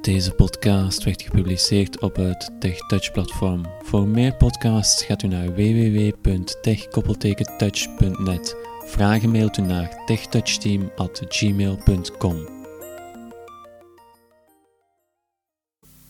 Deze podcast werd gepubliceerd op het TechTouch-platform. Voor meer podcasts gaat u naar www.tech-touch.net. Vragen mailt u naar techtouchteam.gmail.com.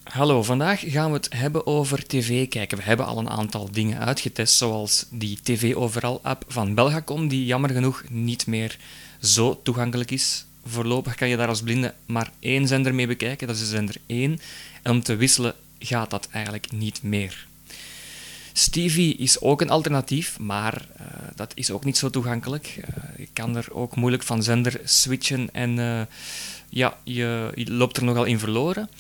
Hallo, vandaag gaan we het hebben over tv kijken. We hebben al een aantal dingen uitgetest, zoals die TV Overal app van Belgacom, die jammer genoeg niet meer zo toegankelijk is voorlopig kan je daar als blinde maar één zender mee bekijken, dat is de zender 1. En om te wisselen gaat dat eigenlijk niet meer. Stevie is ook een alternatief, maar uh, dat is ook niet zo toegankelijk. Je kan er ook moeilijk van zender switchen en uh, ja, je, loopt er nogal in verloren.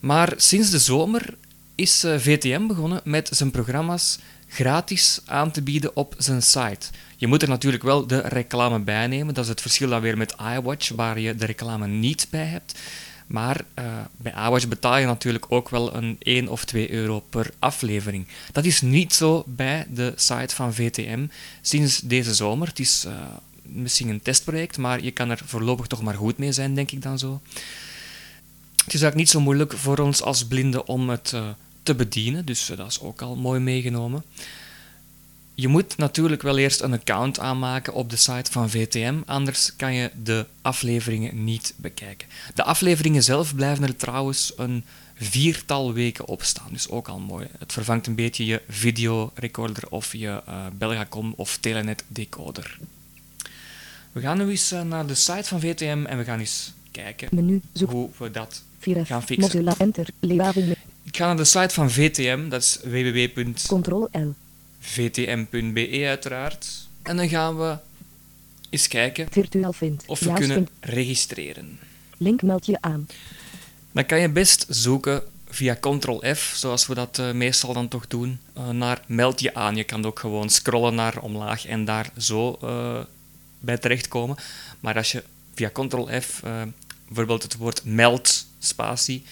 Maar sinds de zomer is VTM begonnen met zijn programma's gratis aan te bieden op zijn site. Je moet er natuurlijk wel de reclame bij nemen. Dat is het verschil dan weer met iWatch, waar je de reclame niet bij hebt. Maar uh, bij iWatch betaal je natuurlijk ook wel een 1 of 2 euro per aflevering. Dat is niet zo bij de site van VTM sinds deze zomer. Het is uh, misschien een testproject, maar je kan er voorlopig toch maar goed mee zijn, denk ik dan zo. Het is eigenlijk niet zo moeilijk voor ons als blinden om het uh, te bedienen, dus dat is ook al mooi meegenomen. Je moet natuurlijk wel eerst een account aanmaken op de site van VTM, anders kan je de afleveringen niet bekijken. De afleveringen zelf blijven er trouwens een viertal weken op staan, dus ook al mooi. Het vervangt een beetje je videorecorder of je uh, Belgacom of Telenet decoder. We gaan nu eens naar de site van VTM en we gaan eens kijken Menu, zoek. hoe we dat 4F, gaan fixen. Mozilla, enter, Ik ga naar de site van VTM, dat is www Ctrl L, vtm.be uiteraard. En dan gaan we eens kijken virtueel vind, of we kunnen vind, registreren. link meld je aan, Dan kan je best zoeken via Ctrl-F, zoals we dat eh, meestal dan toch doen, eh, naar meld je aan. Je kan ook gewoon scrollen naar omlaag en daar zo eh, bij terechtkomen. Maar als je via Ctrl-F bijvoorbeeld het woord meld, spatie,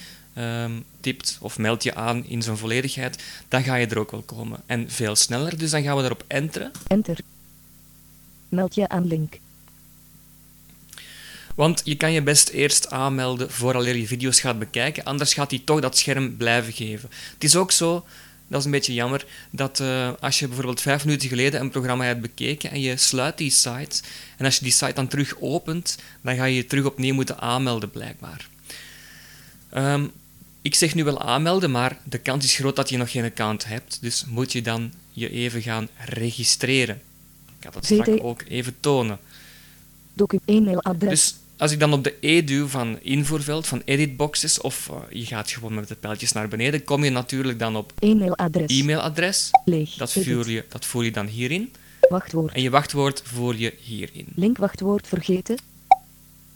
tipt of meld je aan in zijn volledigheid, dan ga je er ook wel komen. En veel sneller, dus dan gaan we daarop enteren. enter, meld je aan link, Want je kan je best eerst aanmelden vooraleer je video's gaat bekijken, anders gaat hij toch dat scherm blijven geven. Het is ook zo, dat is een beetje jammer, dat eh, als je bijvoorbeeld vijf minuten geleden een programma hebt bekeken en je sluit die site, en als je die site dan terug opent, dan ga je je terug opnieuw moeten aanmelden blijkbaar. Ehm, ik zeg nu wel aanmelden, maar de kans is groot dat je nog geen account hebt, dus moet je dan je even gaan registreren. Ik ga dat straks ook even tonen. Dus als ik dan op de E duw van invoerveld, van editboxes, of eh, je gaat gewoon met de pijltjes naar beneden, kom je natuurlijk dan op e-mailadres, e-mailadres. leeg, Dat edit, voer, je, dat voer je dan hierin. wachtwoord, En je wachtwoord voer je hierin. link wachtwoord vergeten,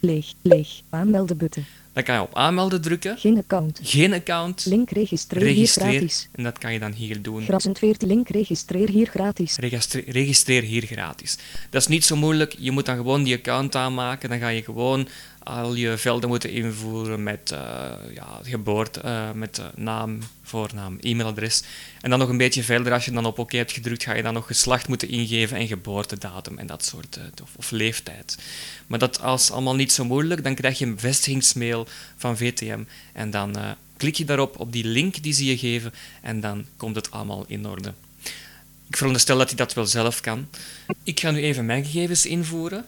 leeg, leeg, aanmelden button, Dan kan je op aanmelden drukken. geen account, Geen account. link registreer hier Registreer. gratis, En dat kan je dan hier doen. 14 link registreer hier gratis, Registre- registreer hier gratis. Dat is niet zo moeilijk. Je moet dan gewoon die account aanmaken. Dan ga je gewoon al je velden moeten invoeren met eh, ja, geboorte, eh, met eh, naam, voornaam, e-mailadres. En dan nog een beetje verder, als je dan op oké hebt gedrukt, ga je dan nog geslacht moeten ingeven en geboortedatum en dat soort, of, of leeftijd. Maar dat is allemaal niet zo moeilijk. Dan krijg je een bevestigingsmail van VTM en dan klik je daarop, op die link die ze je geven en dan komt het allemaal in orde. Ik veronderstel dat hij dat wel zelf kan. Ik ga nu even mijn gegevens invoeren.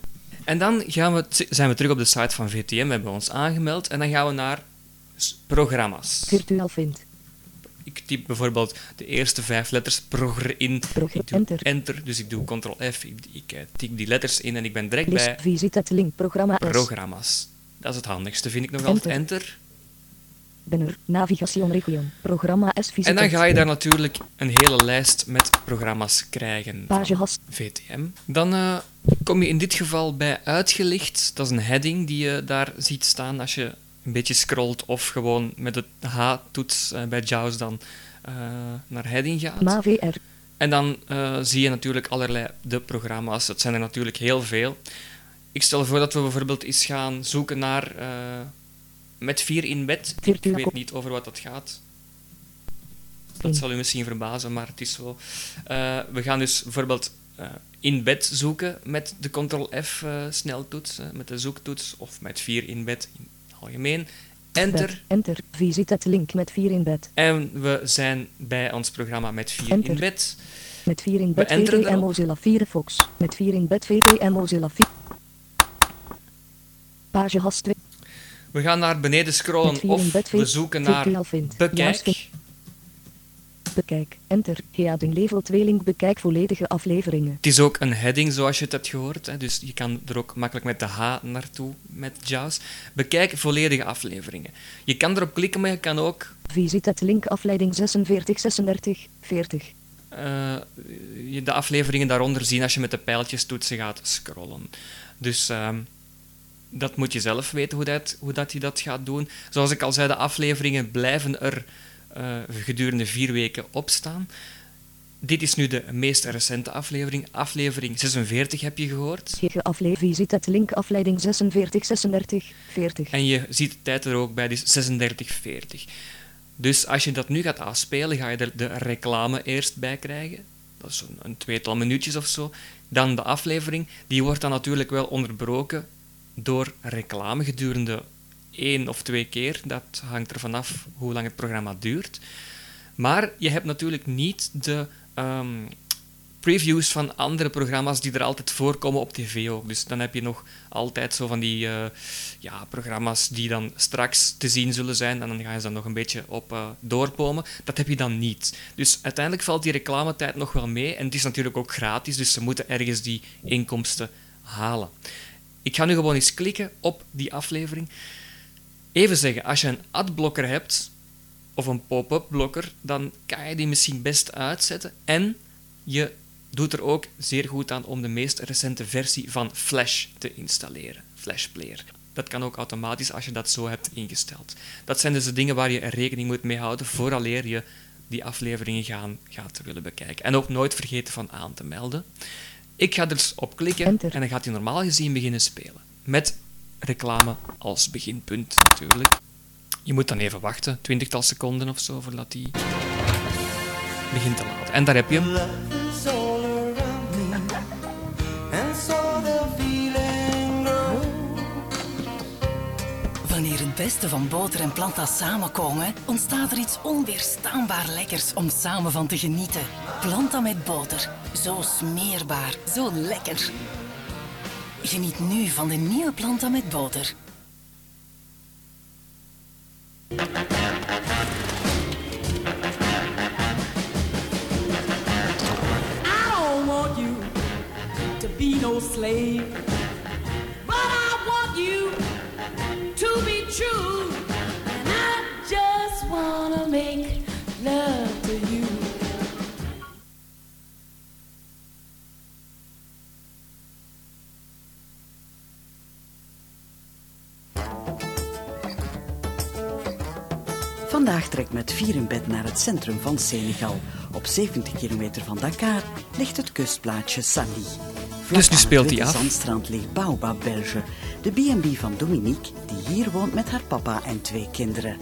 En dan gaan we, zijn we terug op de site van VTM, we hebben ons aangemeld en dan gaan we naar programma's. virtueel vind, Ik typ bijvoorbeeld de eerste vijf letters progr in. Progr- Ik doe enter. enter, dus ik doe ctrl-f, ik, ik eh, tik die letters in en ik ben direct list, bij visit het link, programma S, programma's. Dat is het handigste, vind ik nog altijd. Enter. Banner, navigation region, programma S, En dan ga je daar natuurlijk een hele lijst met programma's krijgen. van Pagehas, VTM. Dan eh, kom je in dit geval bij uitgelicht. Dat is een heading die je daar ziet staan als je een beetje scrolt of gewoon met de H-toets eh, bij JAWS dan eh, naar heading gaat. ma VR, En dan zie je natuurlijk allerlei de programma's. Dat zijn er natuurlijk heel veel. Ik stel voor dat we bijvoorbeeld eens gaan zoeken naar met vier in bed. Ik weet niet over wat dat gaat. Dat zal u misschien verbazen, maar het is zo. Eh, we gaan dus bijvoorbeeld eh, in bed zoeken met de Ctrl-F eh, sneltoets, met de zoektoets, of met 4 in bed in het algemeen. Enter. Enter. Visit het link met 4 in bed. En we zijn bij ons programma met 4 in Enter. bed. Met 4 in bed erop. Mozilla Firefox. Met 4 in bed VPN Mozilla Fi- Page has 2. We gaan naar beneden scrollen of we zoeken naar bekijk. Bekijk. Enter. Heading level 2 link bekijk volledige afleveringen. Het is ook een heading, zoals je het hebt gehoord. Hè, dus je kan er ook makkelijk met de H naartoe met JAWS. Bekijk volledige afleveringen. Je kan erop klikken, maar je kan ook Visit het link afleiding 46 36 40. eh, je de afleveringen daaronder zien als je met de pijltjes toetsen gaat scrollen. Dus ehm, dat moet je zelf weten hoe dat, hoe dat je dat gaat doen. Zoals ik al zei, de afleveringen blijven er eh, gedurende vier weken op staan. Dit is nu de meest recente aflevering. Aflevering 46 heb je gehoord. Gege aflevering visit het link afleiding 46 36 40. En je ziet de tijd er ook bij, dus 36,40. Dus als je dat nu gaat afspelen, ga je er de reclame eerst bij krijgen. Dat is een, een tweetal minuutjes of zo. Dan de aflevering. Die wordt dan natuurlijk wel onderbroken door reclame gedurende één of twee keer. Dat hangt er vanaf hoe lang het programma duurt. Maar je hebt natuurlijk niet de ehm, previews van andere programma's die er altijd voorkomen op tv ook. Dus dan heb je nog altijd zo van die eh, ja, programma's die dan straks te zien zullen zijn en dan ga je ze dan nog een beetje op eh, doorpomen. Dat heb je dan niet. Dus uiteindelijk valt die reclametijd nog wel mee en het is natuurlijk ook gratis, dus ze moeten ergens die inkomsten halen. Ik ga nu gewoon eens klikken op die aflevering. Even zeggen, als je een adblocker hebt, of een pop-up blokker, dan kan je die misschien best uitzetten. En je doet er ook zeer goed aan om de meest recente versie van Flash te installeren. Flash Player. Dat kan ook automatisch als je dat zo hebt ingesteld. Dat zijn dus de dingen waar je rekening moet mee houden vooraleer je die afleveringen gaan, gaat willen bekijken. En ook nooit vergeten van aan te melden. Ik ga er dus op klikken Enter. en dan gaat hij normaal gezien beginnen spelen. Met reclame als beginpunt natuurlijk. Je moet dan even wachten, twintigtal seconden of zo, voordat hij begint te laden. En daar heb je hem. Wanneer het beste van boter en planta samenkomen, ontstaat er iets onweerstaanbaar lekkers om samen van te genieten. Planta met boter. Zo smeerbaar, zo lekker. Geniet nu van de nieuwe planta met boter. I don't want you to be no slave, but I want you to be true. Vandaag trekt met vier in bed naar het centrum van Senegal. Op 70 kilometer van Dakar ligt het kustplaatsje Sali. Vlak Dus nu speelt het hij af. zandstrand ligt Baobab Belge, de B&B van Dominique, die hier woont met haar papa en twee kinderen.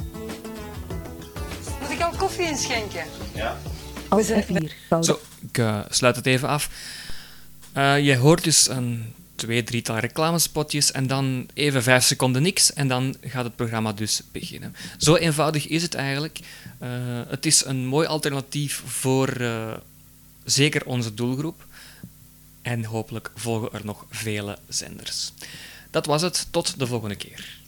Moet ik al koffie inschenken? Alt F4. Pauze. Zo, ik eh, sluit het even af. Eh, je hoort dus een twee, drietal reclamespotjes en dan even vijf seconden niks en dan gaat het programma dus beginnen. Zo eenvoudig is het eigenlijk. Eh, het is een mooi alternatief voor eh, zeker onze doelgroep. En hopelijk volgen er nog vele zenders. Dat was het. Tot de volgende keer.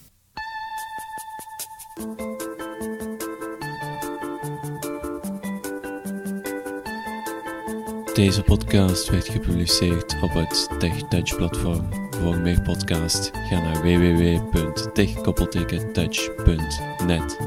Deze podcast werd gepubliceerd op het TechTouch platform. Voor meer podcasts ga naar www.techkoppeltekentouch.net.